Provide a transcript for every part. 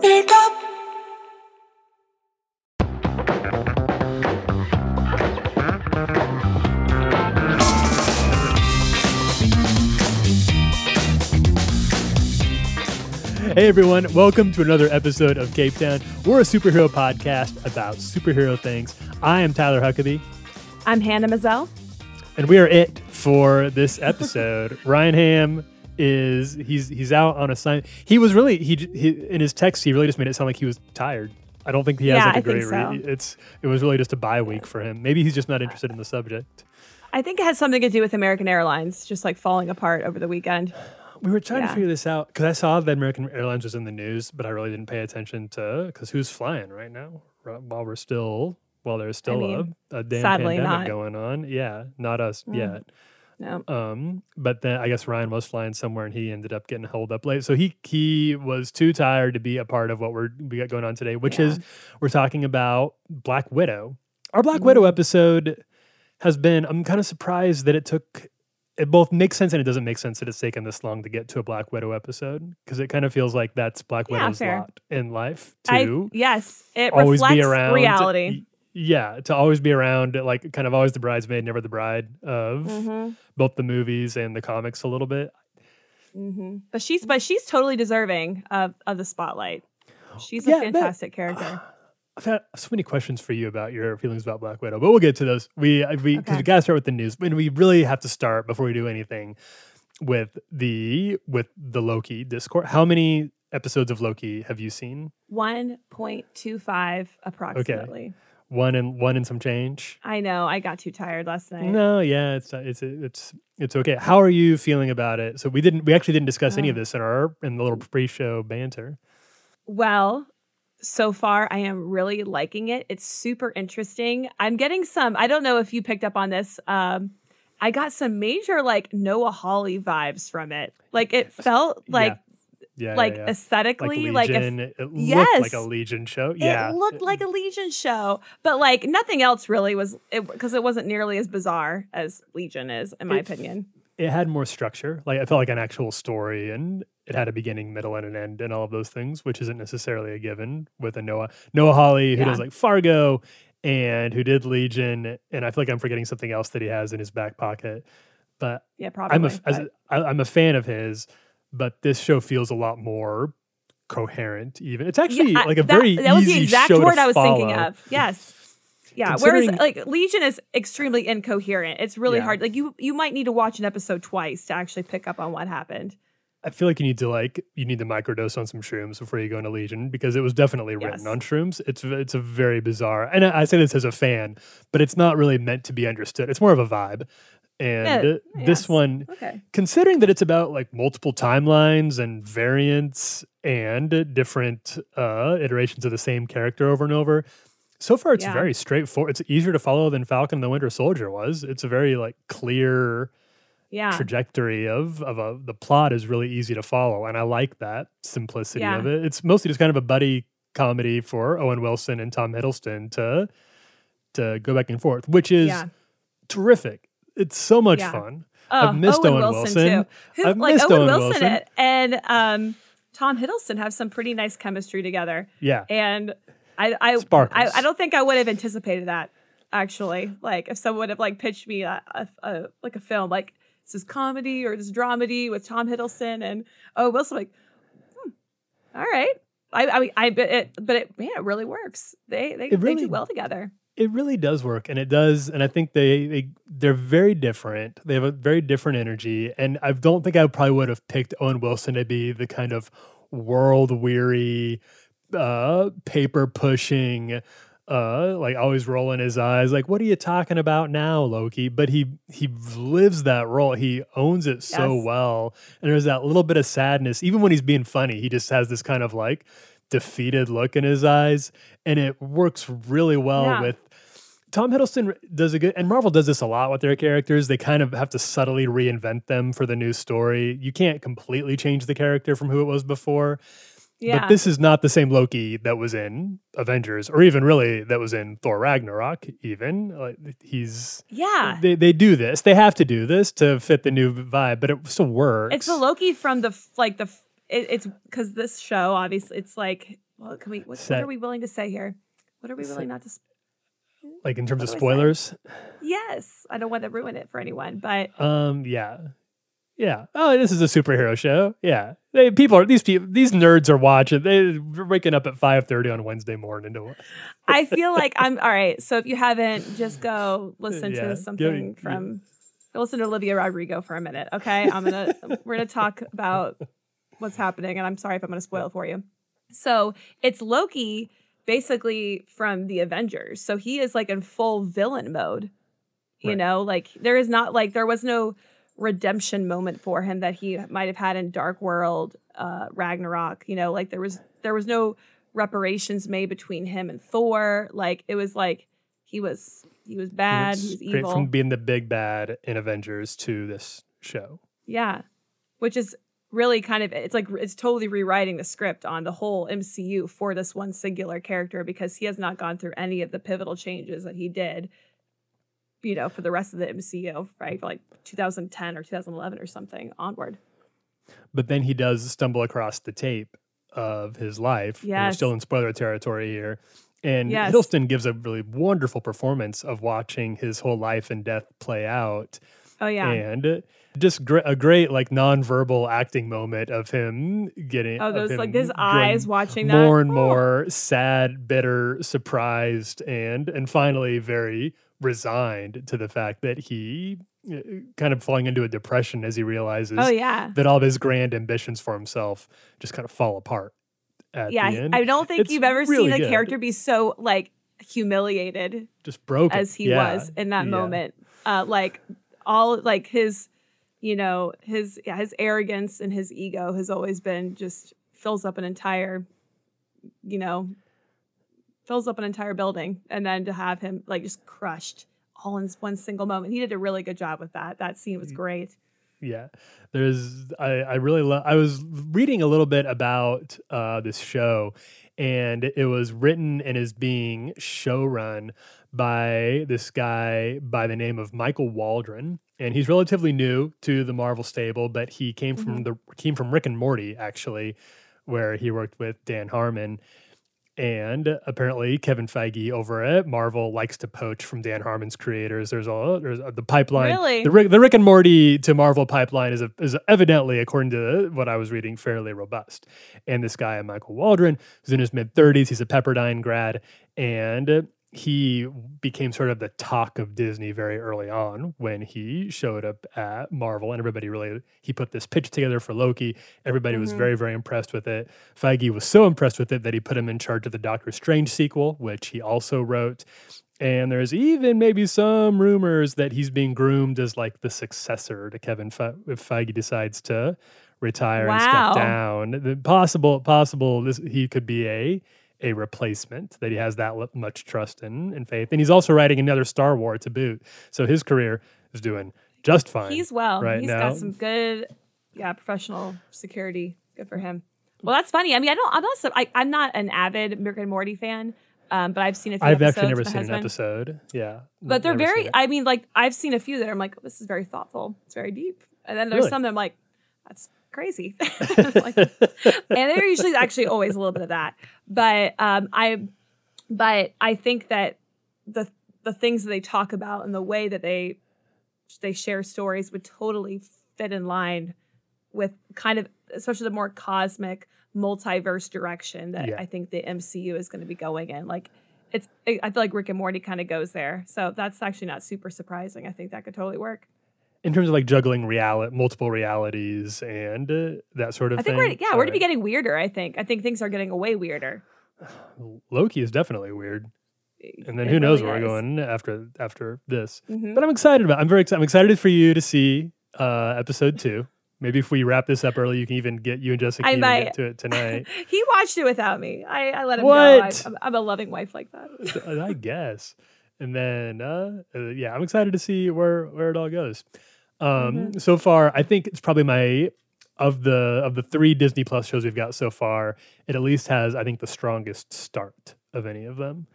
Makeup. Hey everyone, welcome to another episode of Cape Town. We're a superhero podcast about superhero things. I am Tyler Huckabee, I'm Hannah Mazel. and we are it for this episode. Ryan Ham is he's he's out on assignment. He was really he, he in his text he really just made it sound like he was tired. I don't think he has Yeah, like a I think great re- so. it's it was really just a bye week for him. Maybe he's just not interested in the subject. I think it has something to do with American Airlines just like falling apart over the weekend. We were trying to figure this out because I saw that American Airlines was in the news, but I really didn't pay attention to because who's flying right now while we're still while there's still mean, a, a damn pandemic not. going on. Yeah, not us Mm. yet. No. Um, but then I guess Ryan was flying somewhere and he ended up getting held up late. So he he was too tired to be a part of what we're we got going on today, which Yeah. is we're talking about Black Widow. Our Black Widow Mm. episode has been. I'm kind of surprised that it took. It both makes sense and it doesn't make sense that it's taken this long to get to a Black Widow episode because it kind of feels like that's Black Yeah, Widow's fair. lot in life I yes, it always reflects be around. reality. Yeah, to always be around, like kind of always the bridesmaid, never the bride of hmm both the movies and the comics a little bit. hmm But she's but she's totally deserving of of the spotlight. She's a Yeah, that- fantastic character. I've had so many questions for you about your feelings about Black Widow, but we'll get to those. We uh, we because Okay. we got to start with the news, and we really have to start before we do anything with the with the Loki Discord. How many episodes of Loki have you seen? One point two five approximately. One and one and some change. I know. I got too tired last night. No, yeah, it's it's it's it's okay. How are you feeling about it? So we didn't we actually didn't discuss any of Uh. this in our in the little pre-show banter. Well, so far I am really liking it. It's super interesting. I'm getting some, I don't know if you picked up on this. Um, I got some major like Noah Hawley vibes from it. Like it felt like Yeah, like yeah, yeah. like aesthetically like, if it looked like a Legion show. Yeah, it looked like a Legion show, but like nothing else really was because it, wasn't nearly as bizarre as Legion is, in my It opinion. it had more structure. Like I felt like an actual story, and it had a beginning, middle, and an end, and all of those things, which isn't necessarily a given with a Noah Noah Hawley who Yeah. does like Fargo and who did Legion, and I feel like I'm forgetting something else that he has in his back pocket. But Yeah, probably. I'm a but- a, I'm a fan of his, but this show feels a lot more coherent. Even it's actually Yeah, like a that, very that was the exact word I was thinking of. Yes. Yeah. Whereas like Legion is extremely incoherent. It's really Yeah. hard. Like you you might need to watch an episode twice to actually pick up on what happened. I feel like you need to like you need to microdose on some shrooms before you go into Legion because it was definitely written Yes. on shrooms. It's it's a very bizarre, and I, I say this as a fan, but it's not really meant to be understood. It's more of a vibe, and Yeah, this yes. one, Okay. considering that it's about like multiple timelines and variants and different uh, iterations of the same character over and over. So far, it's Yeah. very straightforward. It's easier to follow than Falcon and the Winter Soldier was. It's a very like clear Yeah. trajectory of of a the plot is really easy to follow and i like that simplicity Yeah. of it it's mostly just kind of a buddy comedy for owen wilson and tom hiddleston to to go back and forth which is terrific it's so much Yeah. fun Oh, I've missed Owen Wilson. too. Who, I've like missed Owen, Owen Wilson, Wilson. and um, Tom Hiddleston have some pretty nice chemistry together. yeah And I I, I I don't think I would have anticipated that actually. Like if someone would have like pitched me a, a, a like a film like this is comedy or this is dramedy with Tom Hiddleston and oh Wilson like hmm, all right. I I I but it but it man it really works. They they, It they do well together. It really does work and it does and i think they, they they're very different they have a very different energy and i don't think i probably would have picked owen wilson to be the kind of world weary uh paper pushing uh like always rolling his eyes like what are you talking about now loki but he he lives that role he owns it so Yes. well and there's that little bit of sadness even when he's being funny he just has this kind of like defeated look in his eyes and it works really well Yeah. with Tom Hiddleston does a good, and Marvel does this a lot with their characters. They kind of have to subtly reinvent them for the new story. You can't completely change the character from who it was before. Yeah. But this is not the same Loki that was in Avengers, or even really that was in Thor Ragnarok. Even like he's yeah. they they do this. They have to do this to fit the new vibe, but it still works. It's the Loki from the like the it, it's because this show obviously it's like Well, can we? What, what are we willing to say here? What are we willing not to? s- Like in terms What of do I say? spoilers. Yes, I don't want to ruin it for anyone, but Um, yeah, yeah. Oh, this is a superhero show. Yeah, they, people are these people these nerds are watching. They're waking up at five thirty on Wednesday morning to. I feel like I'm all right. So if you haven't, just go listen Yeah, to something yeah. from. Go listen to Olivia Rodrigo for a minute, okay? I'm gonna we're gonna talk about what's happening, and I'm sorry if I'm gonna spoil it for you. So it's Loki, basically from the Avengers. So he is like in full villain mode. You Right. know, like there is not like there was no redemption moment for him that he might have had in Dark World, uh, Ragnarok. You know, like there was there was no reparations made between him and Thor. Like it was like he was he was bad, he was evil. from being the big bad in Avengers to this show. Yeah. Which is really kind of it's like it's totally rewriting the script on the whole MCU for this one singular character because he has not gone through any of the pivotal changes that he did you know for the rest of the MCU, right? Like 2010 or 2011 or something onward. But then he does stumble across the tape of his life. and We're still in spoiler territory here. And Yes. Hiddleston gives a really wonderful performance of watching his whole life and death play out. Oh yeah. And just gr- a great, like, nonverbal acting moment of him getting. oh, those like his eyes watching that. More and Oh. more sad, bitter, surprised, and and finally very resigned to the fact that he uh, kind of falling into a depression as he realizes Oh yeah. that all of his grand ambitions for himself just kind of fall apart at Yeah, the end. I don't think It's you've ever really seen a good. character be so like humiliated just broken as he Yeah, was in that yeah. moment. Uh, like all like his, you know, his yeah, his arrogance and his ego has always been just fills up an entire, you know, fills up an entire building, and then to have him like just crushed all in one single moment, he did a really good job with that. That scene Mm. was great. Yeah, there's I I really love. I was reading a little bit about uh, this show, and it was written and is being showrun by this guy by the name of Michael Waldron, and he's relatively new to the Marvel stable, but he came from mm-hmm. the came from Rick and Morty actually, where he worked with Dan Harmon. And apparently, Kevin Feige over at Marvel likes to poach from Dan Harmon's creators. There's all there's the pipeline. Really? The Rick, the Rick and Morty to Marvel pipeline is a, is evidently, according to what I was reading, fairly robust. And this guy, Michael Waldron, who's in his mid 30s, he's a Pepperdine grad, and he became sort of the talk of Disney very early on when he showed up at Marvel, and everybody really he put this pitch together for Loki. Everybody was Mhm. very very impressed with it. Feige was so impressed with it that he put him in charge of the Doctor Strange sequel, which he also wrote. And there's even maybe some rumors that he's being groomed as like the successor to Kevin Fe- if Feige decides to retire and step down. The possible possible this he could be a a replacement that he has that much trust in and faith. And he's also writing another Star Wars to boot. So his career is doing just fine. He's well. right He's now. got some good, yeah, professional security. Good for him. Well, that's funny. I mean, I don't. I'm not. so- I, I'm not an avid Rick and Morty fan, um, but I've seen a few. I've actually never seen an episode. Yeah. But they're very. I mean, like I've seen a few that I'm like, this is very thoughtful. It's very deep. And then there's Really? some that I'm like, that's crazy. Like, and they're usually actually always a little bit of that. But um, I, but I think that the the things that they talk about and the way that they they share stories would totally fit in line with kind of especially the more cosmic multiverse direction that Yeah. I think the MCU is going to be going in. Like it's I I feel like Rick and Morty kind of goes there. So that's actually not super surprising. I think that could totally work. In terms of like juggling reality, multiple realities, and uh, that sort of I think thing. we're yeah, we're to be getting weirder, I think. I think things are getting way weirder. Loki is definitely weird, and then It who knows really where we're going after after this. Mhm. But I'm excited about. I'm very excited. I'm excited for you to see uh, episode two. Maybe if we wrap this up early, you can even get you and Jessica I might. get to it tonight. he watched it without me. I, I let him What? go. I, I'm a loving wife like that. I guess. And then, uh, uh, yeah, I'm excited to see where where it all goes. Um, Mm-hmm. So far, I think it's probably my of the of the three Disney Plus shows we've got so far. It at least has, I think, the strongest start of any of them.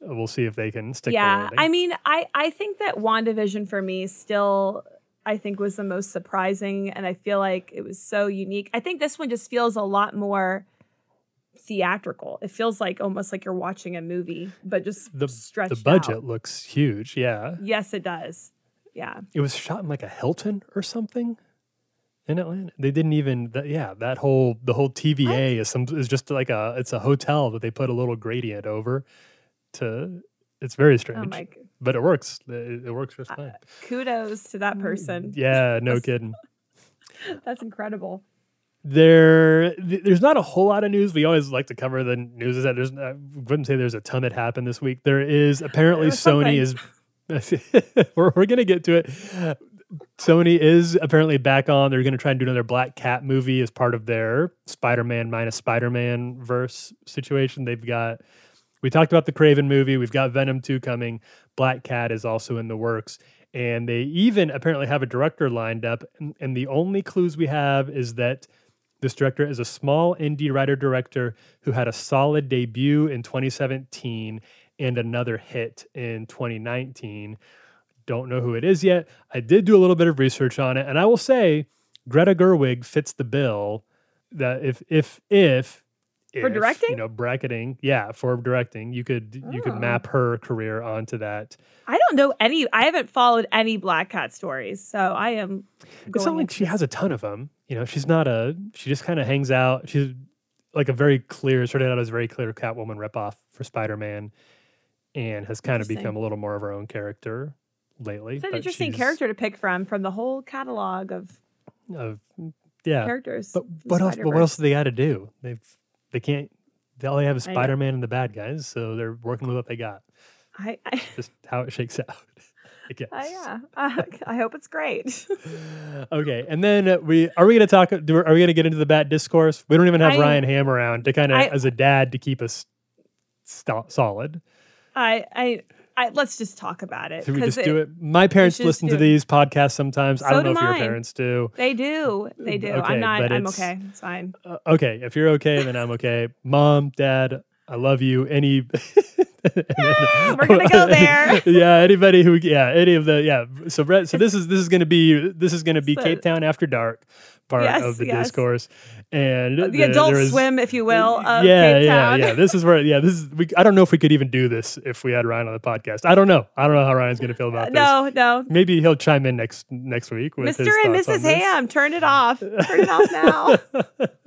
We'll see if they can stick. yeah. I mean, I I think that WandaVision for me still I think was the most surprising and I feel like it was so unique. I think this one just feels a lot more theatrical. It feels like almost like you're watching a movie, but just The stretched the budget out. looks huge. Yeah, Yes, it does. Yeah. it was shot in like a Hilton or something in Atlanta. They didn't even. That, yeah, that whole the whole TVA is some is just like a it's a hotel that they put a little gradient over. To it's very oh strange, Oh but it works. It, it works just uh, fine. Kudos to that person. Mm, yeah, no kidding. That's incredible. There, th- there's not a whole lot of news. We always like to cover the news. Is that there's, I wouldn't say there's a ton that happened this week. There is apparently Sony is. we're we're gonna get to it. Sony is apparently back on. They're gonna try and do another Black Cat movie as part of their Spider-Man minus Spider-Man verse situation. They've got. We talked about the Kraven movie. We've got Venom 2 coming. Black Cat is also in the works. And they even apparently have a director lined up. And, and the only clues we have is that this director is a small indie writer director who had a solid debut in 2017 and another hit in 2019. Don't know who it is yet. I did do a little bit of research on it, and I will say Greta Gerwig fits the bill. That if if if For if, directing? you know, bracketing, yeah, for directing, you could you could Oh. map her career onto that. I don't know any. I haven't followed any Black Cat stories, so I am. It's not like she has a ton of them. You know, she's not a. She just kind of hangs out. She's like a very clear, started out as a very clear Catwoman ripoff for Spider Man, and has kind of become a little more of her own character lately. It's an interesting character to pick from from the whole catalog of Of, yeah, characters. but what else? But what else do they got to do? They've they can't. They all they have is Spider Man and the bad guys, so they're working with what they got. I, I, Just how it shakes out. I guess. I yeah. Uh, I hope it's great. okay, and then uh, we are we going to talk? do- Are we going to get into the bat discourse? We don't even have I- Ryan Ham around to kind of as a dad to keep us sto- solid. I, I, I. Let's just talk about it. Should we just do it? My parents listen to these podcasts sometimes. I don't know if your parents do. They do. They do. Okay, I'm not. I'm okay. It's fine. Uh, okay, if you're okay, then I'm okay. Mom, Dad, I love you. Any, yeah, we're gonna go there. yeah, anybody who, yeah, any of the, yeah. So, Brett, so this is this is gonna be this is gonna be So- Cape Town After Dark part Yes, of the yes. discourse, and The there- Adult is- Swim, if you will. Of yeah, Cape yeah, Town. yeah. This is where, yeah, this is. We, I don't know if we could even do this if we had Ryan on the podcast. I don't know. I don't know how Ryan's gonna feel about this. No, no. Maybe he'll chime in next next week with Mr. and Mrs. Ham, turn it off. Turn it off now.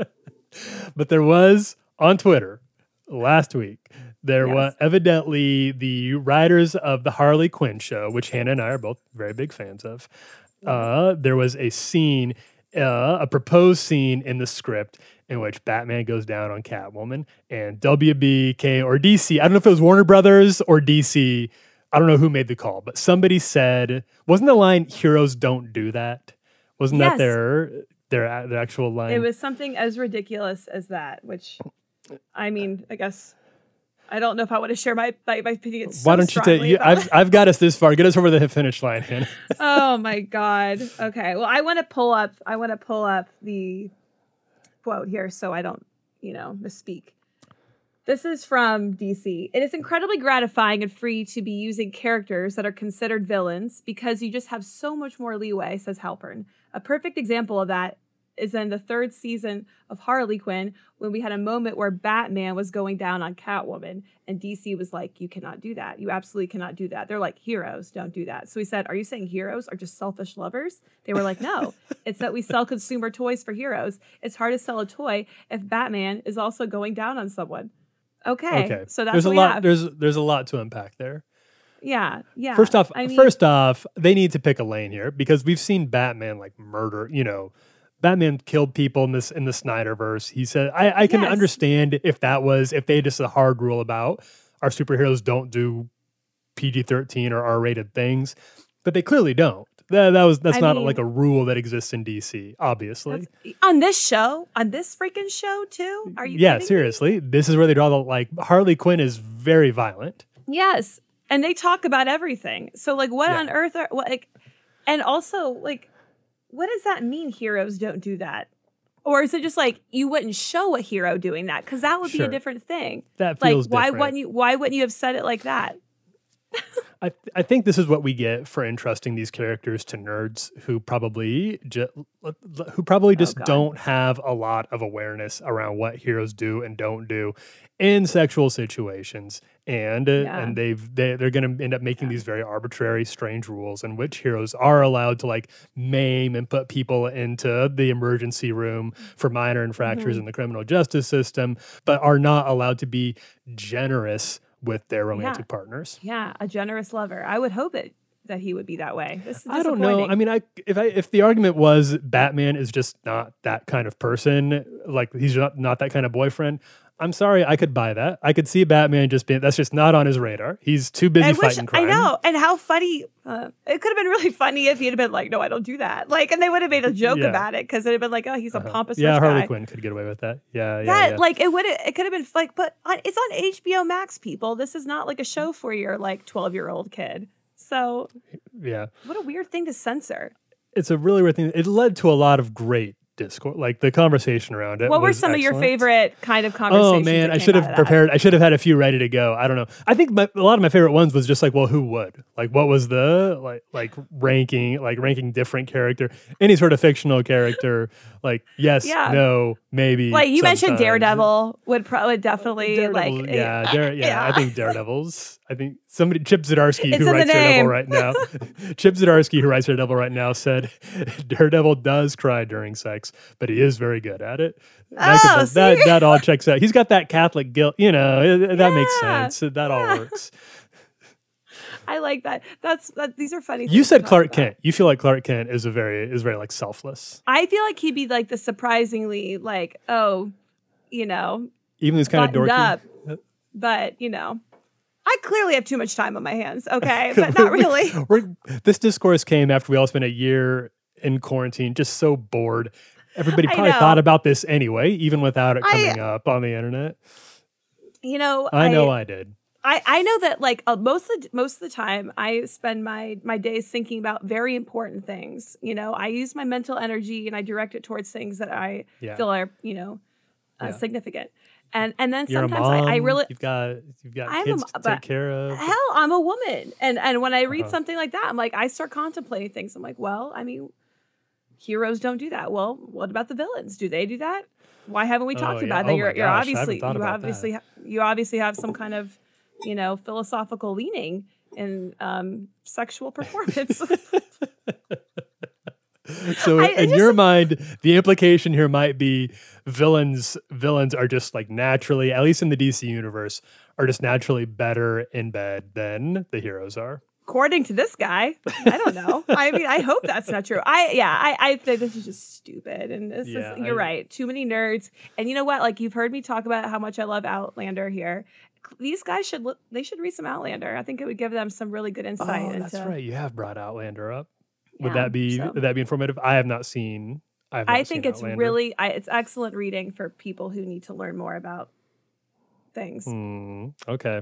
but there was on Twitter last week. There Yes. was evidently the writers of the Harley Quinn show, which Hannah and I are both very big fans of. Uh, there was a scene, uh, a proposed scene in the script in which Batman goes down on Catwoman and WBK or DC. I don't know if it was Warner Brothers or DC. I don't know who made the call, but somebody said, wasn't the line "Heroes don't do that"? Wasn't that their their their actual line? it was something as ridiculous as that, which, I mean, I guess. I don't know if I want to share my my, my opinion. so Why don't you take? You, I've I've got us this far. Get us over the finish line, Hannah. oh my god. Okay. Well, I want to pull up. I want to pull up the quote here so I don't, you know, misspeak. This is from DC. It is incredibly gratifying and free to be using characters that are considered villains because you just have so much more leeway, says Halpern. A perfect example of that is in the third season of Harley Quinn when we had a moment where Batman was going down on Catwoman and DC was like, You cannot do that. You absolutely cannot do that. They're like, Heroes don't do that. So we said, Are you saying heroes are just selfish lovers? They were like, No, it's that we sell consumer toys for heroes. It's hard to sell a toy if Batman is also going down on someone. Okay. Okay, So that's there's a lot. have. There's there's a lot to unpack there. yeah. Yeah. First off, I mean, first off, they need to pick a lane here because we've seen Batman like murder. You know, Batman killed people in this in the Snyderverse. He said, I, I can Yes. understand if that was if they just a hard rule about our superheroes don't do PG thirteen or R rated things, but they clearly don't. That, that was that's I not mean- like a rule that exists in DC. Obviously, on this show, on this freaking show too? Are you yeah, kidding me? seriously, this is where they draw the like Harley Quinn is very violent. Yes. And they talk about everything. So like what Yeah. on earth are what like and also like what does that mean heroes don't do that? Or is it just like you wouldn't show a hero doing that? Because that would be a different thing. That Like why different. wouldn't you why wouldn't you have said it like that? I, th- I think this is what we get for entrusting these characters to nerds who probably ju- who probably just God. don't have a lot of awareness around what heroes do and don't do in sexual situations and uh, Yeah. and they've they, they're going to end up making these very arbitrary strange rules in which heroes are allowed to like maim and put people into the emergency room for minor infractions Mm-hmm. in the criminal justice system but are not allowed to be generous with their romantic partners Yeah, a generous lover. I would hope it that he would be that way. This is I don't know. I mean, I if I if the argument was Batman is just not that kind of person, like he's not not that kind of boyfriend. I'm sorry, I could buy that. I could see Batman just being that's just not on his radar. He's too busy I wish fighting I know. And how funny uh, it could have been really funny if he'd have been like, "No, I don't do that." Like, and they would have made a joke Yeah. about it because it'd have been like, "Oh, he's a Uh-huh. pompous Yeah, Harley guy." Quinn could get away with that. Yeah, yeah, that yeah. like it would it could have been like, but on, it's on HBO Max. People, this is not like a show for your like twelve year old kid. So yeah. what a weird thing to censor. It's a really weird thing. It led to a lot of great discourse, like the conversation around it. What were some of your favorite kind of oh, conversations? Oh man, I should have prepared. I should have had a few ready to go. I don't know. I think my, a lot of my favorite ones was just like, well, who would? Like, what was the like like ranking like ranking different character, any sort of fictional character? Like, yes, Yeah. no, maybe. Like you mentioned. Daredevil would probably definitely Daredevil, like yeah, eh, Dare, yeah, yeah. I think Daredevils. I think somebody Chip Zdarsky It's who writes Daredevil right now. Chip Zdarsky who writes Daredevil right now said Daredevil does cry during sex, but he is very good at it. That, Oh, that, that all checks out. He's got that Catholic guilt, you know. that makes sense. That all yeah. works. I like that. That's that. These are funny. You said Clark. Kent. You feel like Clark Kent is a very is very like selfless. I feel like he'd be like the surprisingly like oh, you know, Even he's kind of dorky. up. But you know, I clearly have too much time on my hands. Okay, but not really. We're, this discourse came after we all spent a year in quarantine, just so bored. Everybody probably thought about this anyway, even without it I- coming up on the internet. You know, I know I did. I, I know that like uh, most of the, most of the time I spend my my days thinking about very important things. You know, I use my mental energy and I direct it towards things that I Yeah. feel are you know uh, Yeah. significant. And and then You're a sometimes mom. I, I really you've got you've got I'm a kids mo- to take care of. hell I'm a woman and and when I read Uh-huh. something like that I'm like I start contemplating things. I'm like, well, I mean, heroes don't do that. Well, what about the villains? Do they do that? Why haven't we Oh, talked yeah. about Oh that? my You're, you're gosh, obviously you obviously ha- you obviously have some kind of you know philosophical leaning in um, sexual performance. So I- in just- your mind, the implication here might be villains villains are just like naturally, at least in the DC universe, are just naturally better in bed than the heroes are. According to this guy, I don't know. I mean, I hope that's not true. I yeah, I, I think this is just stupid. And this Yeah, is you're I- right. Too many nerds. And you know what? Like you've heard me talk about how much I love Outlander here. These guys should look, they should read some Outlander. I think it would give them some really good insight oh, into that's right. You have brought Outlander up. Would Yeah, that be so- would that be informative? I have not seen. I, have not I think it's Outlander. really I, it's excellent reading for people who need to learn more about things. Hmm, okay.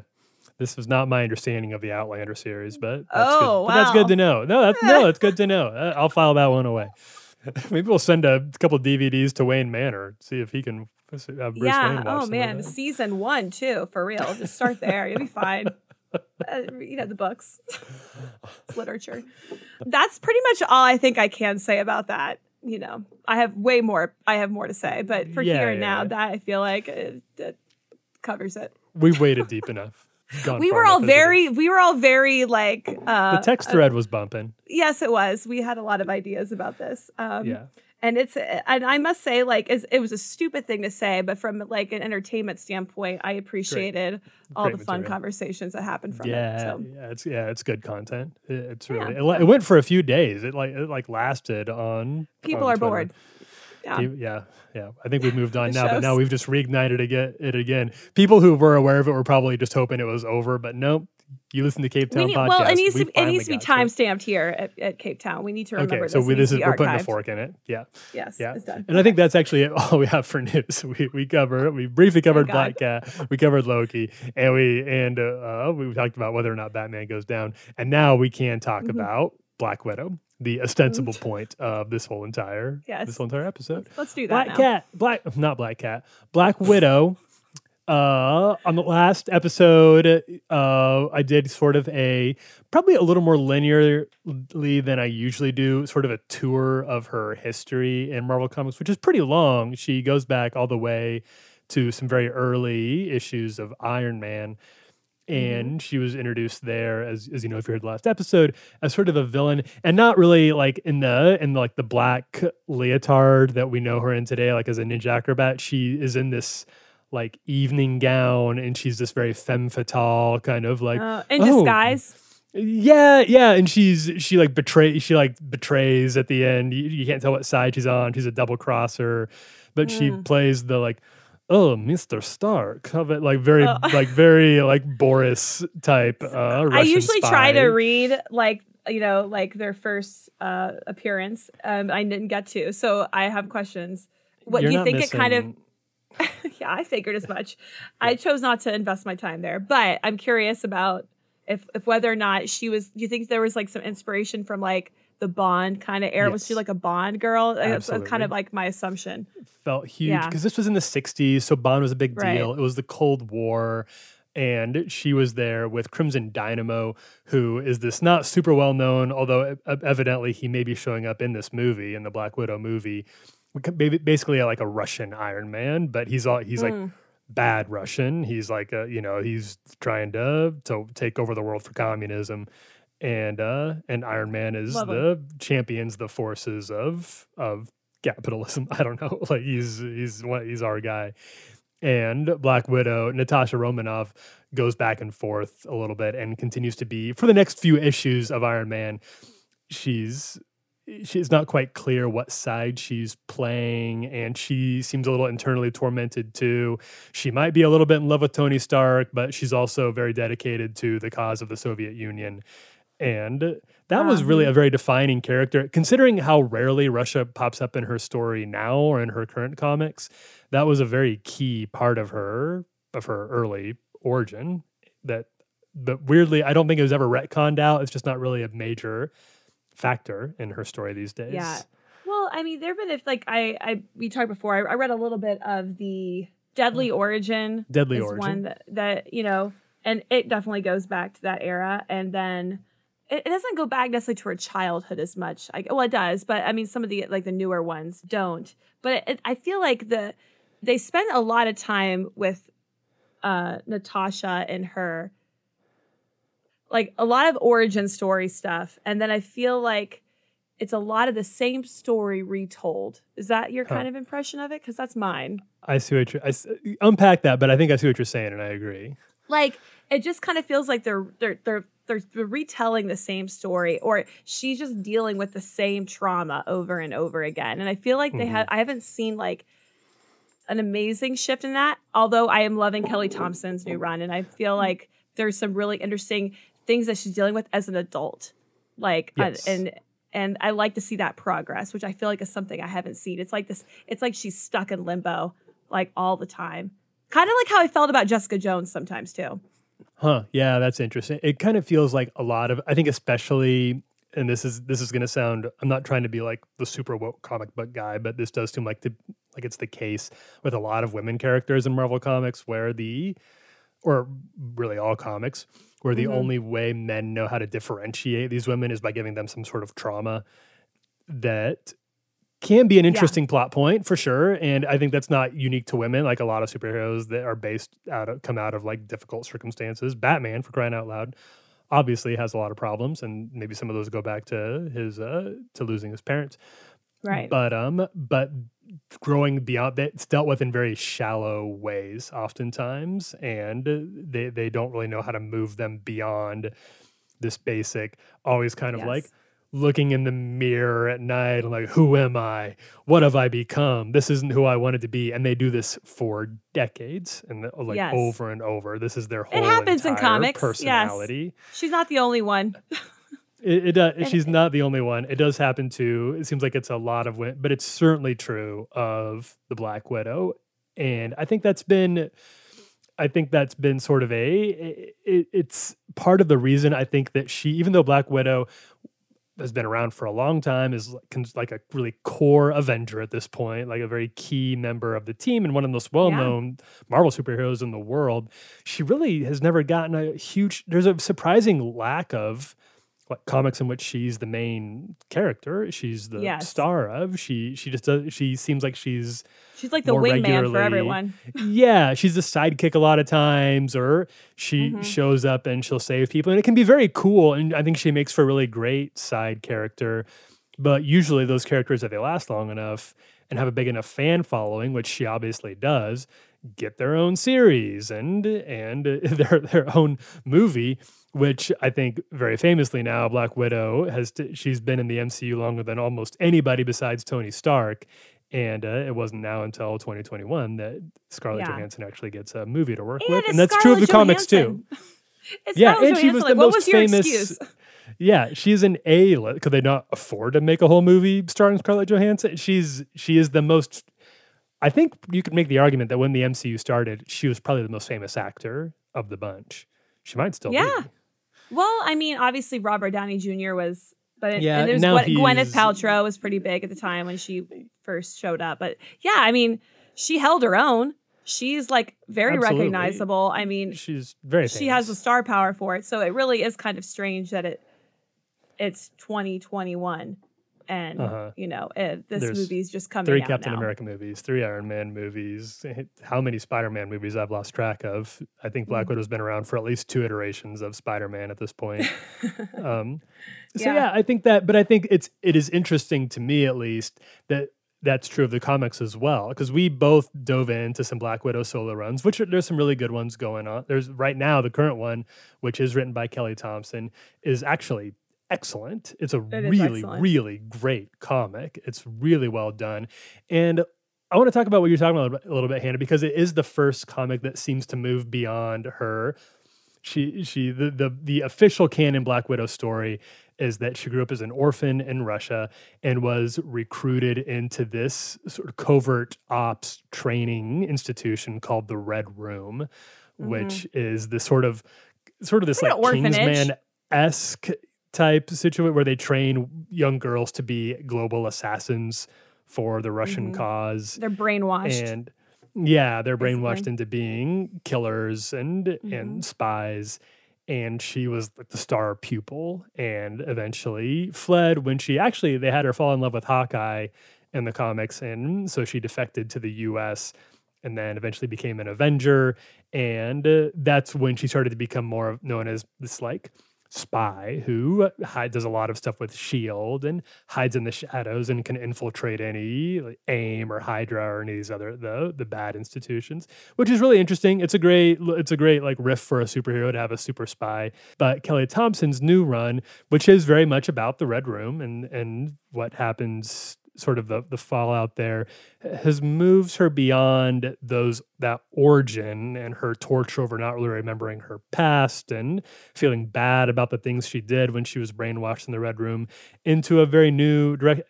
This was not my understanding of the Outlander series, but that's Oh, good. But that's good to know. No, that's no, that's good to know. Uh, I'll file that one away. Maybe we'll send a couple DVDs to Wayne Manor, see if he can Bruce yeah. Oh man, season one too, for real. Just start there. You'll be fine. Uh, you know the books, It's literature. That's pretty much all I think I can say about that. You know, I have way more. I have more to say, but for Yeah, here and yeah, now, yeah. that I feel like it, it covers it. We waited deep enough. We were all enough as it is. very, we were all very like. Uh, The text thread was bumping. yes, it was. We had a lot of ideas about this. Um, yeah. And it's and I must say like it was a stupid thing to say, but from like an entertainment standpoint, I appreciated all Great the fun conversations that happened from Yeah, it. So. yeah, it's yeah, it's good content. It- It's really Yeah. it, it went for a few days. It like it like lasted on. People on are Twitter. bored. Yeah. Yeah, yeah. I think we've moved on now, but now we've just reignited it again. People who were aware of it were probably just hoping it was over, but nope. You listen to Cape We Town need, podcast. well, it needs we to it needs to be time stamped here at, at Cape Town. We need to remember Okay, this. so It we, this is we're putting a fork in it. Yeah, Yes, yeah. it's done. and I think that's actually all we have for news. We we cover we briefly covered. Black Cat, we covered Loki, and we and uh, we talked about whether or not Batman goes down, and now we can talk Mhm. about Black Widow, the ostensible point of this whole entire Yes. this whole entire episode. Let's do that Black now. Cat, Black, not Black Cat, Black Widow uh, on the last episode, uh, I did sort of a probably a little more linearly than I usually do, sort of a tour of her history in Marvel Comics, which is pretty long. She goes back all the way to some very early issues of Iron Man. And mm-hmm. she was introduced there as, as you know, if you heard the last episode, as sort of a villain, and not really like in the in like the black leotard that we know her in today, like as a ninja acrobat. She is in this like evening gown and she's this very femme fatale kind of like uh, in oh, disguise. Yeah, yeah, and she's she like betray she like betrays at the end. You, you can't tell what side she's on. She's a double crosser, but mm. she plays the like oh Mr. Stark, like very uh, like very like Boris type. Uh, Russian I usually spy. try to read like you know like their first uh appearance. Um, I didn't get to, so I have questions. What You're do you think missing... it kind of? yeah, I figured as much. I chose not to invest my time there, but I'm curious about if if whether or not she was. Do you think there was like some inspiration from like the Bond kind of era? Yes. Was she like a Bond girl? That's kind of like my assumption. Felt huge because yeah. this was in the '60s, so Bond was a big deal. Right. It was the Cold War. And she was there with Crimson Dynamo, who is this not super well known, although evidently he may be showing up in this movie, in the Black Widow movie basically like a Russian Iron Man, but he's all he's mm. like hmm. bad Russian. He's like a, you know he's trying to to take over the world for communism, and uh and Iron Man is Love the him. champions the forces of of capitalism. I don't know, like he's he's what he's our guy. And Black Widow, Natasha Romanoff goes back and forth a little bit and continues to be for the next few issues of Iron Man. She's it's not quite clear what side she's playing and she seems a little internally tormented too. She might be a little bit in love with tony stark but she's also very dedicated to the cause of the soviet union. And that was really a um. very defining character. Considering how rarely russia pops up in her story now or in her current comics that was a very key part of her of her early origin that but weirdly i don't think it was ever retconned out. It's just not really a major factor in her story these days. Yeah. Well, I mean, there've been if like I I we talked before. I, I read a little bit of the Deadly Origin. Deadly Origin. One that, that you know, and it definitely goes back to that era. And then it, it doesn't go back necessarily to her childhood as much. I, well, it does, but I mean, some of the like the newer ones don't. But it, it, I feel like the they spend a lot of time with uh Natasha and her like a lot of origin story stuff and then i feel like it's a lot of the same story retold. Is that your huh. kind of impression of it? Because that's mine. I see what you're I, unpack that but i think i see what you're saying and i agree. Like it just kind of feels like they're they're they're they're, they're retelling the same story or she's just dealing with the same trauma over and over again and i feel like they mm-hmm. have i haven't seen like an amazing shift in that although i am loving kelly thompson's new run and i feel like there's some really interesting things that she's dealing with as an adult. Like yes. and and I like to see that progress, which I feel like is something I haven't seen. It's like this it's like she's stuck in limbo like all the time. Kind of like how I felt about Jessica Jones sometimes too. Huh. Yeah, that's interesting. It kind of feels like a lot of I think especially and this is this is going to sound I'm not trying to be like the super woke comic book guy, but this does seem like the like it's the case with a lot of women characters in Marvel comics where the or really all comics where the mm-hmm. only way men know how to differentiate these women is by giving them some sort of trauma that can be an interesting yeah. plot point for sure and i think that's not unique to women like a lot of superheroes that are based out of come out of like difficult circumstances batman for crying out loud obviously has a lot of problems and maybe some of those go back to his uh to losing his parents right but um but growing beyond that it's dealt with in very shallow ways oftentimes and they they don't really know how to move them beyond this basic always kind of yes. like looking in the mirror at night and like who am i? What have i become? This isn't who i wanted to be. And they do this for decades and uh, like yes. over and over. This is their whole it happens in comics. Personality. Yes. she's not the only one It, it does. She's not the only one. It does happen to. It seems like it's a lot of, but it's certainly true of the Black Widow, and I think that's been. I think that's been sort of a. It, it's part of the reason I think that she, even though Black Widow has been around for a long time, is like, like a really core Avenger at this point, like a very key member of the team and one of the most well known Marvel superheroes in the world. She really has never gotten a huge, there's a surprising lack of comics in which she's the main character she's the Yes. star of she she just does she seems like she's She's like the wingman for everyone. yeah she's a sidekick a lot of times or she Mhm. shows up and she'll save people and it can be very cool and i think she makes for a really great side character but usually those characters if they last long enough and have a big enough fan following which she obviously does get their own series and and their their own movie which I think very famously now Black Widow has t- she's been in the MCU longer than almost anybody besides Tony Stark and uh, it wasn't now until 2021 that Scarlett Yeah. Johansson actually gets a movie to work And with and that's true of the Scarlett comics too. Yeah, Scarlett and she was Johansson. the Like, what most was your famous excuse? Yeah, she's an A. Could they not afford to make a whole movie starring Scarlett Johansson? She's she is the most. I think you could make the argument that when the MCU started, she was probably the most famous actor of the bunch. She might still Yeah. be. Well, I mean, obviously Robert Downey Jr. was, but it, Yeah, and now Gwen- Gwyneth Paltrow was pretty big at the time when she first showed up. But yeah, I mean, she held her own. She's like very Absolutely. recognizable. I mean, She's very. she has the star power for it. So it really is kind of strange that it it's 2021 and Uh-huh. you know it, this There's movie's just coming three Captain now. America movies, three Iron Man movies. How many Spider Man movies I've lost track of? I think Black Mm. Widow's been around for at least two iterations of Spider Man at this point. um, so Yeah. yeah. I think that, but I think it's it is interesting to me at least that that's true of the comics as well because we both dove into some Black Widow solo runs, which are, there's some really good ones going on. There's right now the current one, which is written by Kelly Thompson, is actually excellent. It's a It really really great comic. It's really well done, and I want to talk about what you're talking about a little bit, Hannah, because it is the first comic that seems to move beyond her. She she the the, the official canon Black Widow story is that she grew up as an orphan in Russia and was recruited into this sort of covert ops training institution called the Red Room, which is the sort of sort of this Like like an. Kingsman esque type situation where they train young girls to be global assassins for the Russian Mhm. cause They're brainwashed. and yeah they're brainwashed into being killers and Mhm. and spies and she was like the star pupil and eventually fled when she actually they had her fall in love with hawkeye in the comics and so she defected to the us and then eventually became an avenger and uh, that's when she started to become more known as this like spy who does a lot of stuff with shield and hides in the shadows and can infiltrate any like, aim or hydra or any of these other the the bad institutions which is really interesting. It's a great it's a great like riff for a superhero to have a super spy. But kelly thompson's new run which is very much about the red room and and what happens sort of the the fallout there has moves her beyond those that origin and her torture over not really remembering her past and feeling bad about the things she did when she was brainwashed in the red room into a very new direct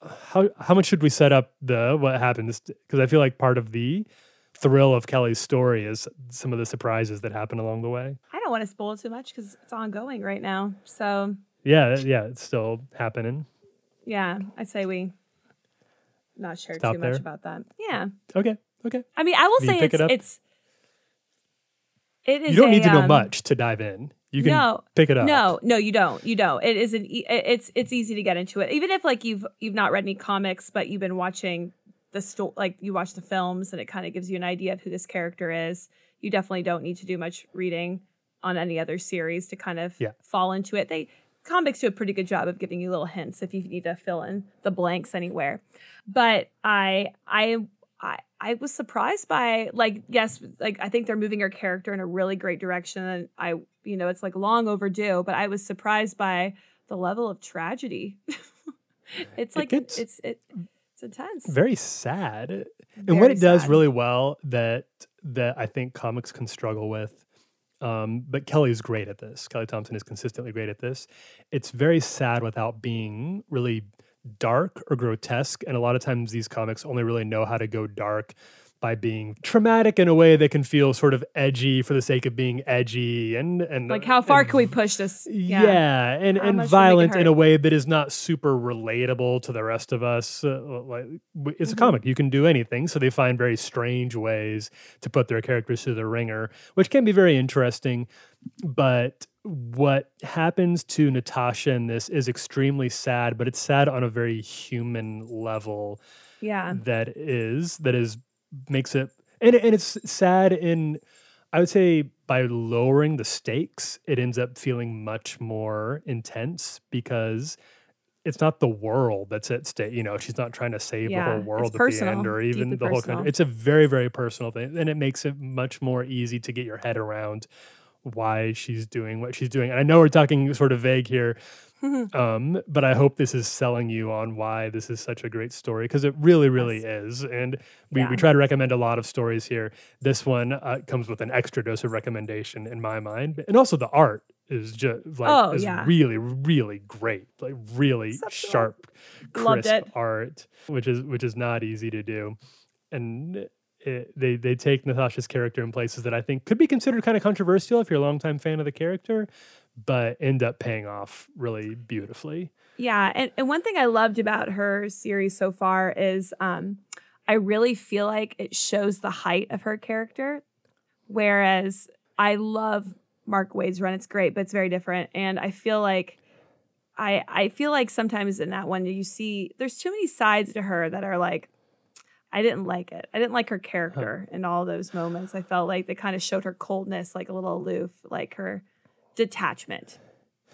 how how much should we set up the what happens because i feel like part of the thrill of kelly's story is some of the surprises that happen along the way I don't want to spoil too much because it's ongoing right now. So yeah yeah it's still happening yeah, I say we not share Stop too there. much about that. Yeah, okay okay I mean, I will you say it's it it's it is. you don't a, need to know um, much to dive in you can no, pick it up No, no, you don't. You don't. It is an. e- It's it's easy to get into it, even if like you've you've not read any comics, but you've been watching the story, like you watch the films, and it kind of gives you an idea of who this character is. You definitely don't need to do much reading on any other series to kind of Yeah. fall into it. They comics do a pretty good job of giving you little hints if you need to fill in the blanks anywhere. But I I I I was surprised by like yes like I think they're moving her character in a really great direction and I you know it's like long overdue but I was surprised by the level of tragedy. it's It like gets it's it, it's intense. very sad and what it does really well that that I think comics can struggle with, um, but Kelly's great at this. Kelly Thompson is consistently great at this. It's very sad without being really dark or grotesque, and a lot of times these comics only really know how to go dark by being traumatic in a way that can feel sort of edgy for the sake of being edgy and and Like how far and can we push this? yeah, and, How and much will make it violent in a way that is not super relatable to the rest of us. Uh, like it's Mhm. a comic; you can do anything. So they find very strange ways to put their characters through the ringer, which can be very interesting. But what happens to Natasha in this is extremely sad, but it's sad on a very human level Yeah. that is that is makes it and and it's sad in I would say by lowering the stakes, it ends up feeling much more intense because it's not the world that's at stake. You know, she's not trying to save the whole world at the end or even the whole country. It's a very, very personal thing. And it makes it much more easy to get your head around why she's doing what she's doing. And I know we're talking sort of vague here, um, but I hope this is selling you on why this is such a great story because it really, really is. And we, Yeah. we try to recommend a lot of stories here. This one uh, comes with an extra dose of recommendation in my mind, and also the art is just like Oh, is yeah. really, really great. Like really Exceptional. sharp, crisp art, which is which is not easy to do, and. It, they they take Natasha's character in places that I think could be considered kind of controversial if you're a longtime fan of the character, but end up paying off really beautifully. Yeah, and, and one thing I loved about her series so far is um, I really feel like it shows the height of her character. Whereas I love Mark Waid's run; it's great, but it's very different. And I feel like I I feel like sometimes in that one you see there's too many sides to her that are like I didn't like it. I didn't like her character in all those moments. I felt like they kind of showed her coldness, like a little aloof, like her detachment.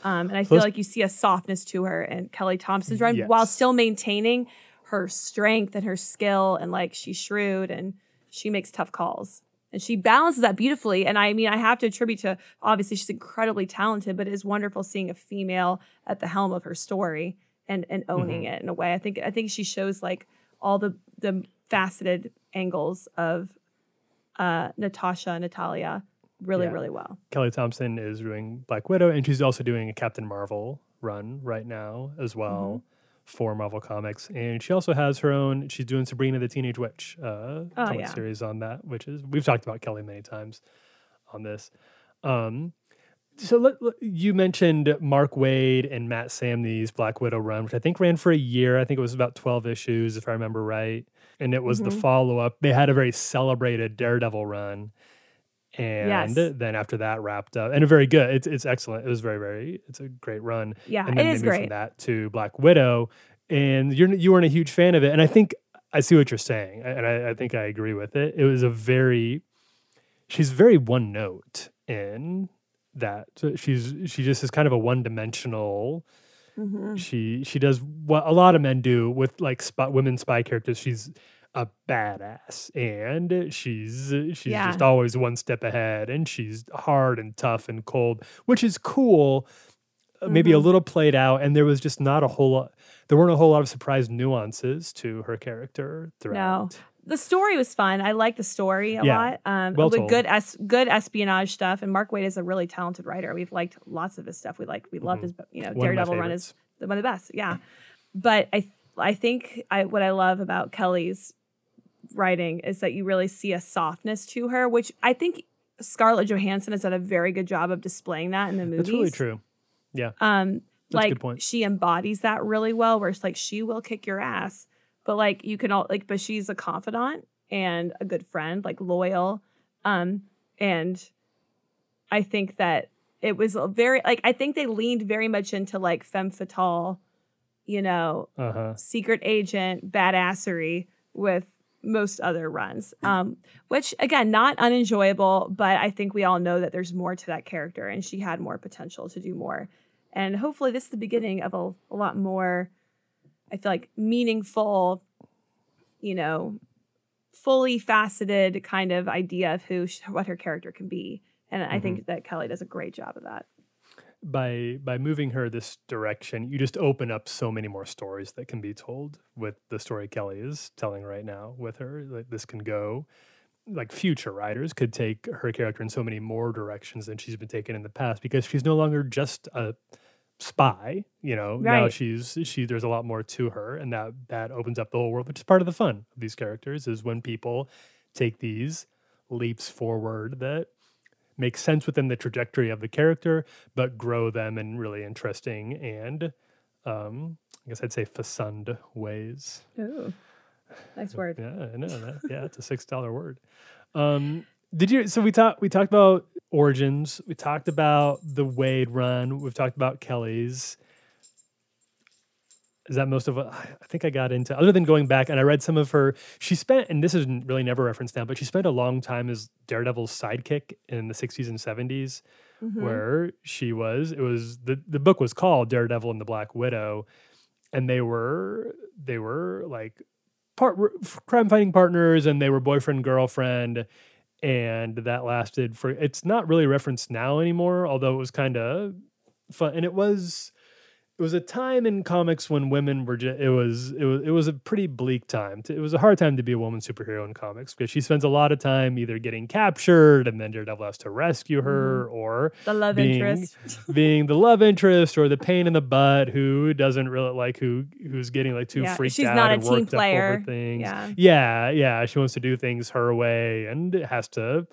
Um, and I feel Those- like you see a softness to her and Kelly Thompson's run while still maintaining her strength and her skill and like she's shrewd and she makes tough calls. And she balances that beautifully. And I mean, I have to attribute to obviously she's incredibly talented, but it is wonderful seeing a female at the helm of her story and and owning Mm-hmm. it in a way. I think I think she shows like all the the faceted angles of uh Natasha, Natalia really, Yeah. really well. Kelly Thompson is doing Black Widow, and she's also doing a Captain Marvel run right now as well for Marvel Comics. And she also has her own. She's doing Sabrina the Teenage Witch, uh, comic yeah. series on that, which is we've talked about Kelly many times on this. Um, so let, let- you mentioned Mark Waid and Matt Samnee's Black Widow run, which I think ran for a year. I think it was about twelve issues, if I remember right. And it was the Mhm. follow up. They had a very celebrated Daredevil run and Yes. then after that wrapped up and a very good it's it's excellent it was very very it's a great run Yeah, and then is they moved from great. that to black widow and you're you weren't a huge fan of it and i think i see what you're saying and i, I think i agree with it it was a very she's very one note in that So she's she just is kind of a one dimensional Mhm. she she does what a lot of men do with like spy, women spy characters she's a badass and she's she's Yeah. just always one step ahead and she's hard and tough and cold which is cool uh, maybe a Mhm. little played out and there was just not a whole lot there weren't a whole lot of surprise nuances to her character throughout the story was fun. I like the story a Yeah, lot. Um, well told. good es- good espionage stuff. And Mark Waid is a really talented writer. We've liked lots of his stuff. We like we loved Mhm. his you know One Daredevil run is the- one of the best. Yeah, but I I think I what I love about Kelly's writing is that you really see a softness to her, which I think Scarlett Johansson has done a very good job of displaying that in the movies. that's really true Yeah. Um, That's a like good point. she embodies that really well. Where it's like she will kick your ass, but like you can all like, but she's a confidant and a good friend, like loyal. Um, and I think that it was very like I think they leaned very much into like femme fatale, you know, uh-huh secret agent badassery with most other runs um which again not unenjoyable but i think we all know that there's more to that character and she had more potential to do more and hopefully this is the beginning of a, a lot more i feel like meaningful you know fully faceted kind of idea of who sh- what her character can be. And i think mm-hmm. that kelly does a great job of that. By by moving her this direction, you just open up so many more stories that can be told with the story Kelly is telling right now with her. Like this can go. Like future writers could take her character in so many more directions than she's been taken in the past because she's no longer just a spy, you know. Now she's she there's a lot more to her and that that opens up the whole world, which is part of the fun of these characters is when people take these leaps forward that make sense within the trajectory of the character, but grow them in really interesting and um, I guess I'd say facund ways. Ooh, nice word. Yeah, I know that. Yeah, it's a six dollar word. Um, did you? So we talked. We talked about origins. We talked about the Waid run. We've talked about Kelly's. Is that most of what I think I got into? Other than going back and I read some of her. She spent, and this is really never referenced now, but she spent a long time as Daredevil's sidekick in the '60s and '70s, Mhm. where she was. It was the the book was called Daredevil and the Black Widow, and they were they were like part crime fighting partners, and they were boyfriend girlfriend, and that lasted for. It's not really referenced now anymore, although it was kind of fun, and it was. It was a time in comics when women were just, it was it was it was a pretty bleak time. To- It was a hard time to be a woman superhero in comics because she spends a lot of time either getting captured and then Daredevil has to rescue her mm-hmm. or The love being- interest. being the love interest or the pain in the butt who doesn't really like who who's getting like too Yeah, freaked she's out not a and team worked up over things. Yeah. yeah, yeah. She wants to do things her way and has to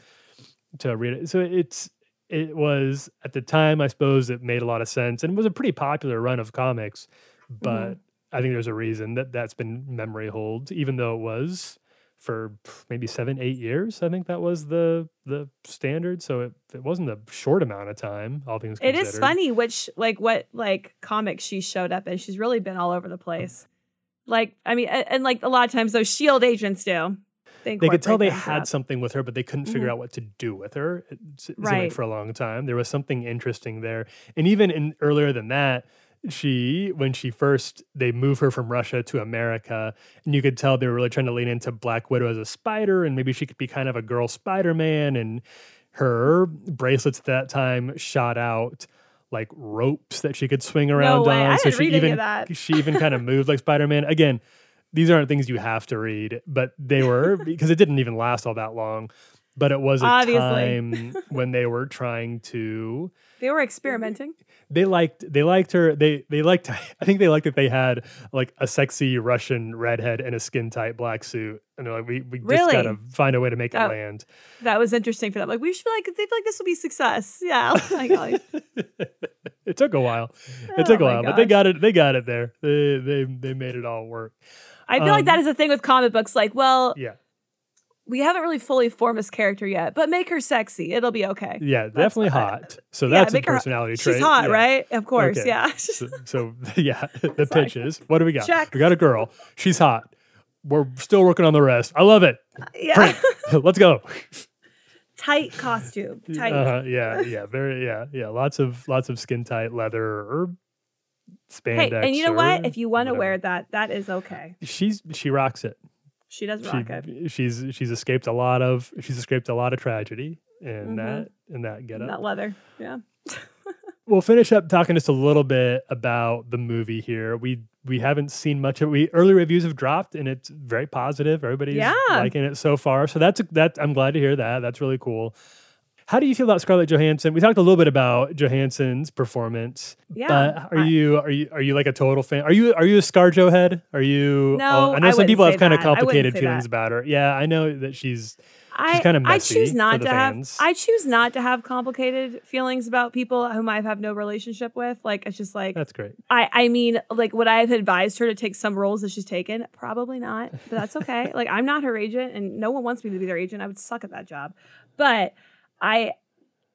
to read it. So it's it was at the time, I suppose, it made a lot of sense and it was a pretty popular run of comics. But mm-hmm. I think there's a reason that that's been memory hold, even though it was for maybe seven, eight years. I think that was the the standard. So it, it wasn't a short amount of time. All things It considered. is funny which like what like comics she showed up in. She's really been all over the place. Like I mean, and, and, like a lot of times those Shield agents do. They could tell they had up. something with her, but they couldn't figure Mhm. out what to do with her. It, s- like Right. for a long time, there was something interesting there, and even in earlier than that, she when she first they move her from Russia to America, and you could tell they were really trying to lean into Black Widow as a spider, and maybe she could be kind of a girl Spider Man, and her bracelets at that time shot out like ropes that she could swing around way. on. I so she even she even kind of moved like Spider Man. Again, these aren't things you have to read, but they were because it didn't even last all that long. But it was a Obviously. time when they were trying to. They were experimenting. They liked. They liked her. They they liked. I think they liked that they had like a sexy Russian redhead in a skin tight black suit, and they're like, we we just gotta find a way to make Oh. it land. That was interesting for them. Like we should like they feel like this will be success. Yeah. Like, oh, like, it took a while. oh It took a while, but they got it. They got it there. They they they made it all work. I feel like that is um, is a thing with comic books. Like, well, Yeah. we haven't really fully formed this character yet, but make her sexy. It'll be okay. Yeah, definitely fine. hot. So Yeah, that's a make her- personality trait. She's hot, yeah. right? Of course. Okay. Yeah. So, so, yeah, the pitch is what do we got? check. We got a girl. She's hot. We're still working on the rest. I love it. yeah. Print. Let's go. Tight costume. Tight. Uh, yeah, yeah, very yeah, yeah. Lots of lots of skin tight leather or spandex. hey, and you know what? If you want to wear that, that is okay. she's she rocks it. She does She, rock it. she's she's escaped a lot of she's escaped a lot of tragedy in Mhm. that in that get up. That leather. Yeah. we'll finish up talking just a little bit about the movie here. We we haven't seen much of it. We early reviews have dropped and it's very positive. Everybody's Yeah. liking it so far. So that's that I'm glad to hear that. That's really cool. How do you feel about Scarlett Johansson? We talked a little bit about Johansson's performance. Yeah. But are I- you are you are you like a total fan? Are you are you a ScarJo head? Are you No, I know I some people have kind of that. I wouldn't complicated feelings that. about her. Yeah, I know that she's I, kinda I choose not to fans. have I choose not to have complicated feelings about people whom I have no relationship with. Like it's just like that's great. I I mean like would I have advised her to take some roles that she's taken? Probably not, but that's okay. like I'm not her agent and no one wants me to be their agent. I would suck at that job. But I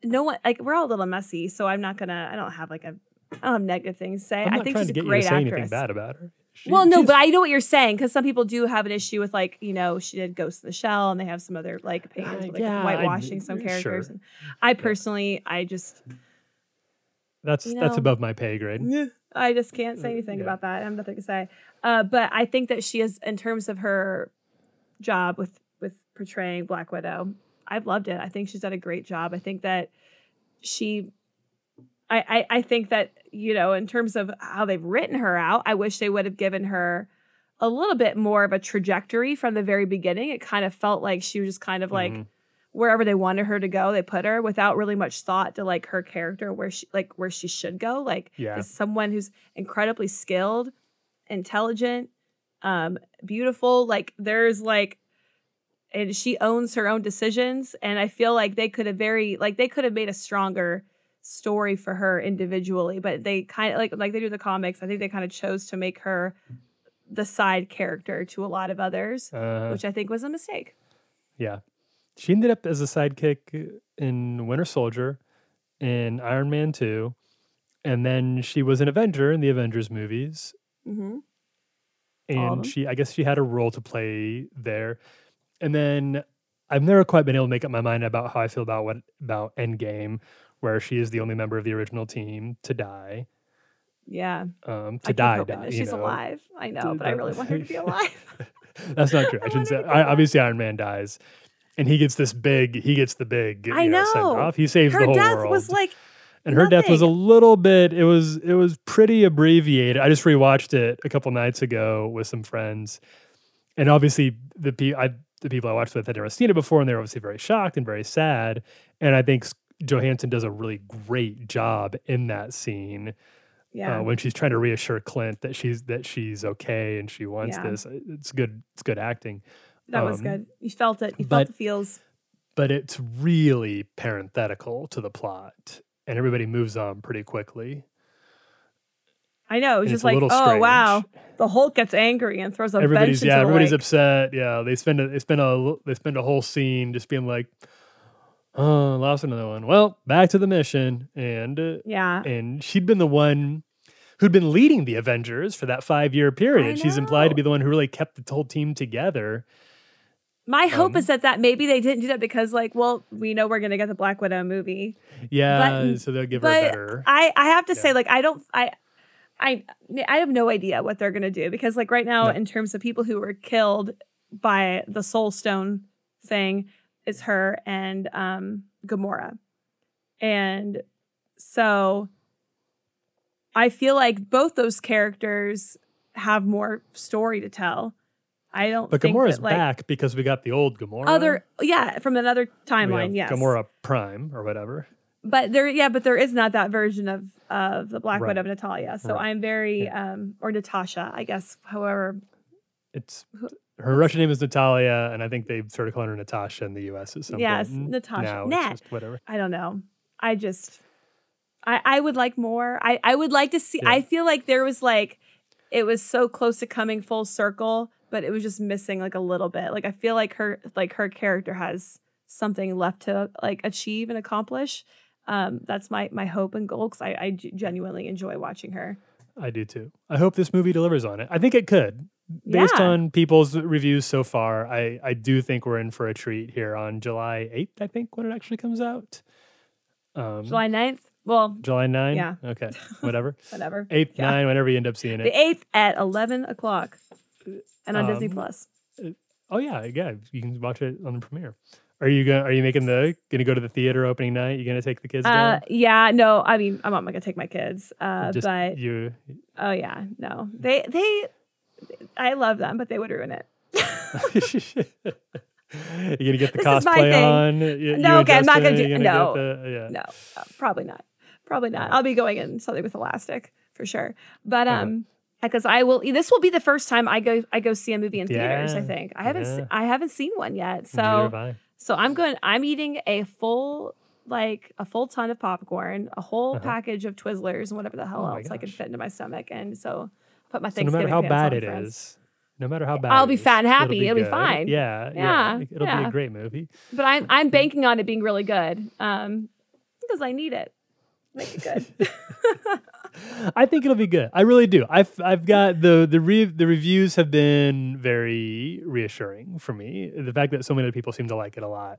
no one like we're all a little messy, so I'm not gonna I don't have like a I don't have negative things to say. I'm I think she's a you great anything actress. bad about her. She- Well, no, but I know what you're saying because some people do have an issue with like you know she did Ghost in the Shell and they have some other like opinions Uh, with, like yeah, I- whitewashing some sure. characters. And I personally, I just that's you that's above my pay grade. I just can't say anything yeah. about that. I have nothing to say. Uh, but I think that she is in terms of her job with with portraying Black Widow. I've loved it. I think she's done a great job. I think that she I, I, I think that, you know, in terms of how they've written her out, I wish they would have given her a little bit more of a trajectory from the very beginning. It kind of felt like she was just kind of like Mhm. wherever they wanted her to go, they put her without really much thought to like her character where she like where she should go. Like Yeah. someone who's incredibly skilled, intelligent, um, beautiful. Like there's like and she owns her own decisions. And I feel like they could have very like they could have made a stronger story for her individually, but they kind of like like they do the comics. I think they kind of chose to make her the side character to a lot of others, Uh, which I think was a mistake. yeah. She ended up as a sidekick in Winter Soldier, in Iron Man 2, and then she was an Avenger in the Avengers movies. hmm them. and she i guess she had a role to play there and then i've never quite been able to make up my mind about how i feel about what about endgame where she is the only member of the original team to die. Yeah, um to die, die she's know. alive. I know, but I really want her to be alive. that's not true. I I shouldn't say her to be I, obviously iron man dies and he gets this big he gets the big I you know, know. off. He saves her the whole death world. was like and her death was a little bit it was it was pretty abbreviated. I just rewatched it a couple nights ago with some friends. And obviously the I, the people i watched with had never seen it before and they're obviously very shocked and very sad and i think johansson does a really great job in that scene yeah. uh, when she's trying to reassure clint that she's that she's okay and she wants Yeah. this it's good it's good acting that was um, good. You felt it. You but- felt the feels. but it's really parenthetical to the plot and everybody moves on pretty quickly I know. It's and just it's like, oh wow, the Hulk gets angry and throws a everybody's bench yeah into everybody's lake. upset yeah they spend a, they spend a they spend a whole scene just being like oh lost another one well back to the mission and uh, Yeah, and she'd been the one who'd been leading the avengers for that five year period she's implied to be the one who really kept the whole team together my hope um, is that that maybe they didn't do that because like, well, we know we're gonna get the Black Widow movie. yeah so they'll give her better I I have to say like I don't I. I I have no idea what they're gonna do because like right now No. in terms of people who were killed by the Soul Stone thing, it's her and um Gamora, and so I feel like both those characters have more story to tell. I don't. but think Gamora's that, like, back because we got the old Gamora Other yeah from another timeline. Yes, Gamora Prime or whatever but there yeah but there is not that version of of the black Right. widow of natalia so Right. i'm very um or natasha i guess however it's her Russian name is Natalia, and I think they started calling her Natasha in the U.S. at some Yes, point. Natasha. Nat. whatever. i don't know i just i i would like more i i would like to see Yeah. i feel like there was like it was so close to coming full circle but it was just missing like a little bit like i feel like her like her character has something left to like achieve and accomplish um that's my my hope and goal because I, I genuinely enjoy watching her I do too. I hope this movie delivers on it. I think it could. Based Yeah. on people's reviews so far, I, I do think we're in for a treat here on July 8th, I think, when it actually comes out. Um, july 9th well July 9? Yeah. Okay. Whatever. whatever 8th, Yeah. 9, whenever you end up seeing it. The eighth at eleven o'clock, and on Disney Um, Plus. Oh yeah, yeah. You can watch it on the premiere. Are you going? Are you making the? Going to go to the theater opening night? You going to take the kids Uh, down? yeah, no, I mean, I'm not gonna take my kids, uh, Just but you. oh yeah, no, they they, I love them, but they would ruin it. you gonna get the This cosplay on? You- you No, and okay, I'm not gonna you do- get no. the- yeah. no, uh, probably not, probably not. I'll be going in something with elastic for sure, but Uh-huh. um. Because I will, this will be the first time I go. I go see a movie in theaters. I think I haven't. se- I haven't seen one yet. So. So I'm going. I'm eating a full, like a full ton of popcorn, a whole Uh-huh. package of Twizzlers, and whatever the hell Oh else I can fit into my stomach. And so I put my So no matter how bad it friends. is, no matter how bad I'll be fat and happy. It'll be good. fine. Yeah, Yeah, yeah. It'll be a great movie. But I'm I'm banking on it being really good, um, because I need it. Make it good. I think it'll be good. I really do. I've I've got the the re- the reviews have been very reassuring for me. The fact that so many people seem to like it a lot,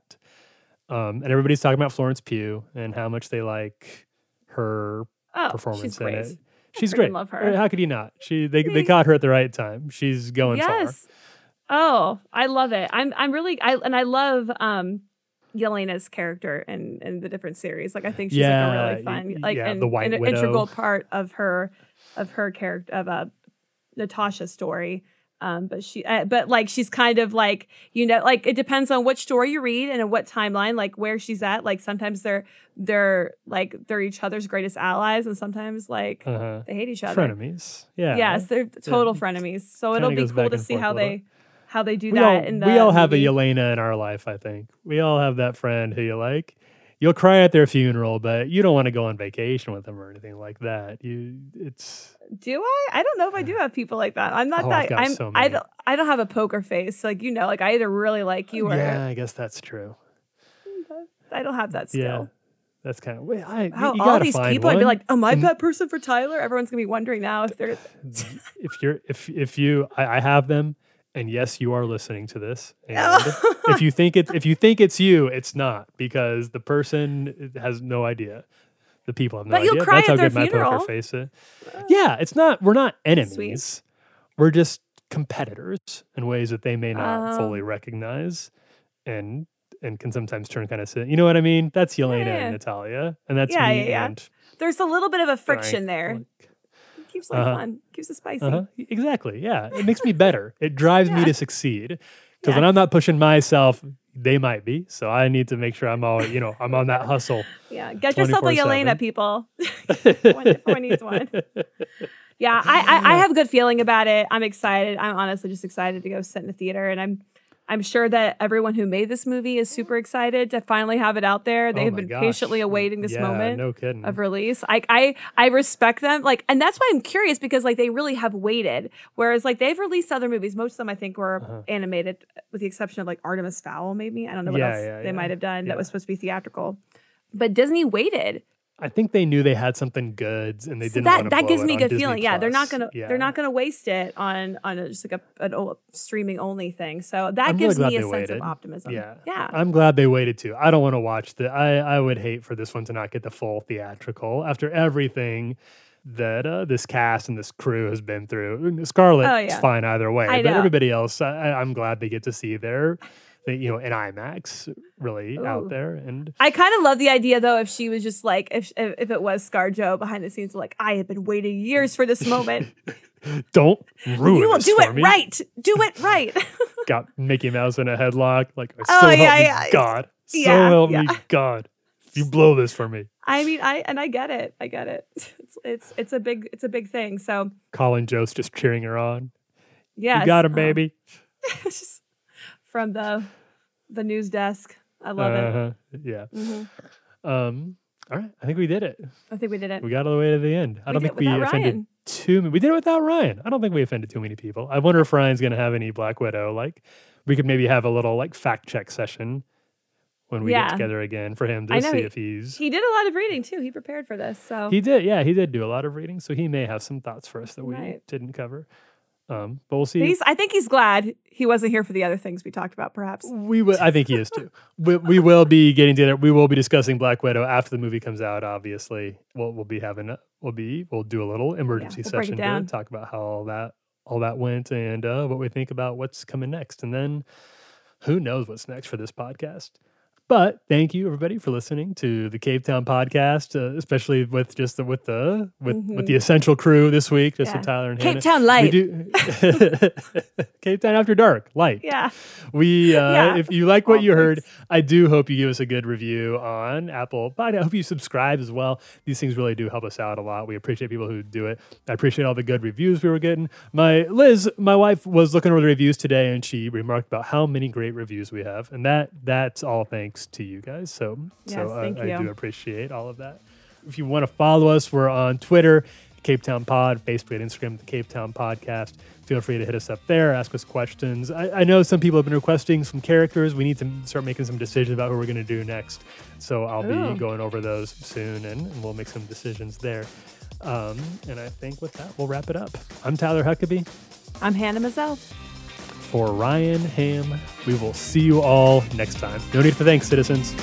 um, and everybody's talking about Florence Pugh and how much they like her Oh, performance in it. She's great. love her. Uh, How could you not? She they they caught her at the right time. She's going far. yes. Oh, I love it. I'm I'm really I and I love um Yelena's character in in the different series. Like I think she's like a really fun, like yeah, and, the White and an integral part of her of her character of uh, Natasha's story. Um, but she, uh, but like she's kind of like you know, like it depends on which story you read and in what timeline, like where she's at. Like sometimes they're they're like they're each other's greatest allies, and sometimes like Uh-huh. they hate each other. Frenemies. Yeah. Yes, they're total frenemies. So it'll be cool to see how they how they do we that all, the we all have a movie. Yelena in our life. I think we all have that friend who you like. You'll cry at their funeral, but you don't want to go on vacation with them or anything like that. You, it's Do I? I don't know if I do have people like that. I'm not Oh, that. I'm. so I don't. I don't have a poker face. Like you know, like I either really like you or yeah. I guess that's true. I don't have that Yeah, skill. that's kind of wait. I, How you all these people, I'd be like, "Am I that person for Tyler?" Everyone's gonna be wondering now if they're. if you're if if you I, I have them and yes you are listening to this and if you think it's if you think it's you it's not because the person has no idea the people have no But you'll idea cry that's how good my funeral. poker face is uh, yeah it's not we're not enemies we're just competitors in ways that they may not Oh. fully recognize and and can sometimes turn kind of you know what I mean that's Yelena yeah. and Natalia and that's Yeah, me yeah, yeah. and There's a little bit of a Frank, friction there. like, keeps life Uh-huh. fun. Keeps it spicy. Uh-huh. Exactly. Yeah. It makes me better. It drives me to succeed. Because when I'm not pushing myself, they might be. So I need to make sure I'm all, you know, I'm on that hustle. Yeah, get yourself a 24/7. Yelena, people. One- needs one. Yeah, I, I, I have a good feeling about it. I'm excited. I'm honestly just excited to go sit in the theater, and I'm I'm sure that everyone who made this movie is super excited to finally have it out there. Oh They've been gosh. patiently awaiting this Yeah, moment No kidding. of release. Like I I respect them. Like, and that's why I'm curious because like they really have waited. Whereas like they've released other movies. Most of them I think were Uh-huh. animated, with the exception of like Artemis Fowl. Maybe I don't know what Yeah, else yeah, they might have done that was supposed to be theatrical. But Disney waited. I think they knew they had something good and they So didn't that want to that gives me good Disney feeling. Yeah, they're not gonna Yeah. they're not gonna waste it on on a, just like a an old streaming only thing. So that I'm gives glad me a sense waited. of optimism. Yeah. yeah. I'm glad they waited too. I don't want to watch the I I would hate for this one to not get the full theatrical after everything that uh, this cast and this crew has been through. Scarlett Oh, is yeah. fine either way, I but know. everybody else, I, I'm glad they get to see their, the, you know, in IMAX really Ooh. out there. And I kind of love the idea though if she was just like if if, if it was ScarJo behind the scenes like I have been waiting years for this moment. don't ruin you will do it me. right. Do it right. Got Mickey Mouse in a headlock. Like, oh, so Oh, help yeah, me yeah. God. So Yeah, help me. God. You blow this for me. I mean I and I get it. I get it. It's it's, it's a big it's a big thing. So Colin Jost just cheering her on. yeah, You got him, uh-huh. baby. from the the news desk. I love it. Uh-huh. Yeah. Mhm. Um, all right. I think we did it. I think we did it. We got all the way to the end. I We don't think we offended Ryan. too many. We did it without Ryan. I don't think we offended too many people. I wonder if Ryan's going to have any Black Widow. Like, we could maybe have a little like fact check session when we Yeah. get together again for him to see he- if he's. He did a lot of reading too. He prepared for this. So He did, yeah, he did do a lot of reading, so he may have some thoughts for us that we Right. didn't cover. Um, but we'll see. he's I think he's glad he wasn't here for the other things we talked about, perhaps. We will. I think he is too. we, we will be getting to that. We will be discussing Black Widow after the movie comes out. Obviously, we'll we'll be having we'll be we'll do a little emergency we'll break it session to talk about how all that all that went and uh, what we think about what's coming next, and then who knows what's next for this podcast. But thank you everybody for listening to the Cape Town podcast, uh, especially with just the, with the with with the essential crew this week, just Mm-hmm. Yeah. with Tyler and Cape Hannah. Town Light. do Cape Town after dark, light. Yeah. We, uh, Yeah. if you like what you heard. I do hope you give us a good review on Apple. But I hope you subscribe as well. These things really do help us out a lot. We appreciate people who do it. I appreciate all the good reviews we were getting. My Liz, my wife, was looking over the reviews today, and she remarked about how many great reviews we have, and that that's all thanks to you guys. So, Yes, so thank I do appreciate all of that. If you want to follow us, we're on Twitter, Cape Town Pod, Facebook and Instagram, the Cape Town Podcast. Feel free to hit us up there, ask us questions. I, I know some people have been requesting some characters. We need to start making some decisions about who we're going to do next. So I'll Ooh. be going over those soon and, and we'll make some decisions there. Um, and I think with that, we'll wrap it up. I'm Tyler Huckabee. I'm Hannah Mazel. For Ryan Ham, we will see you all next time. No need for thanks, citizens.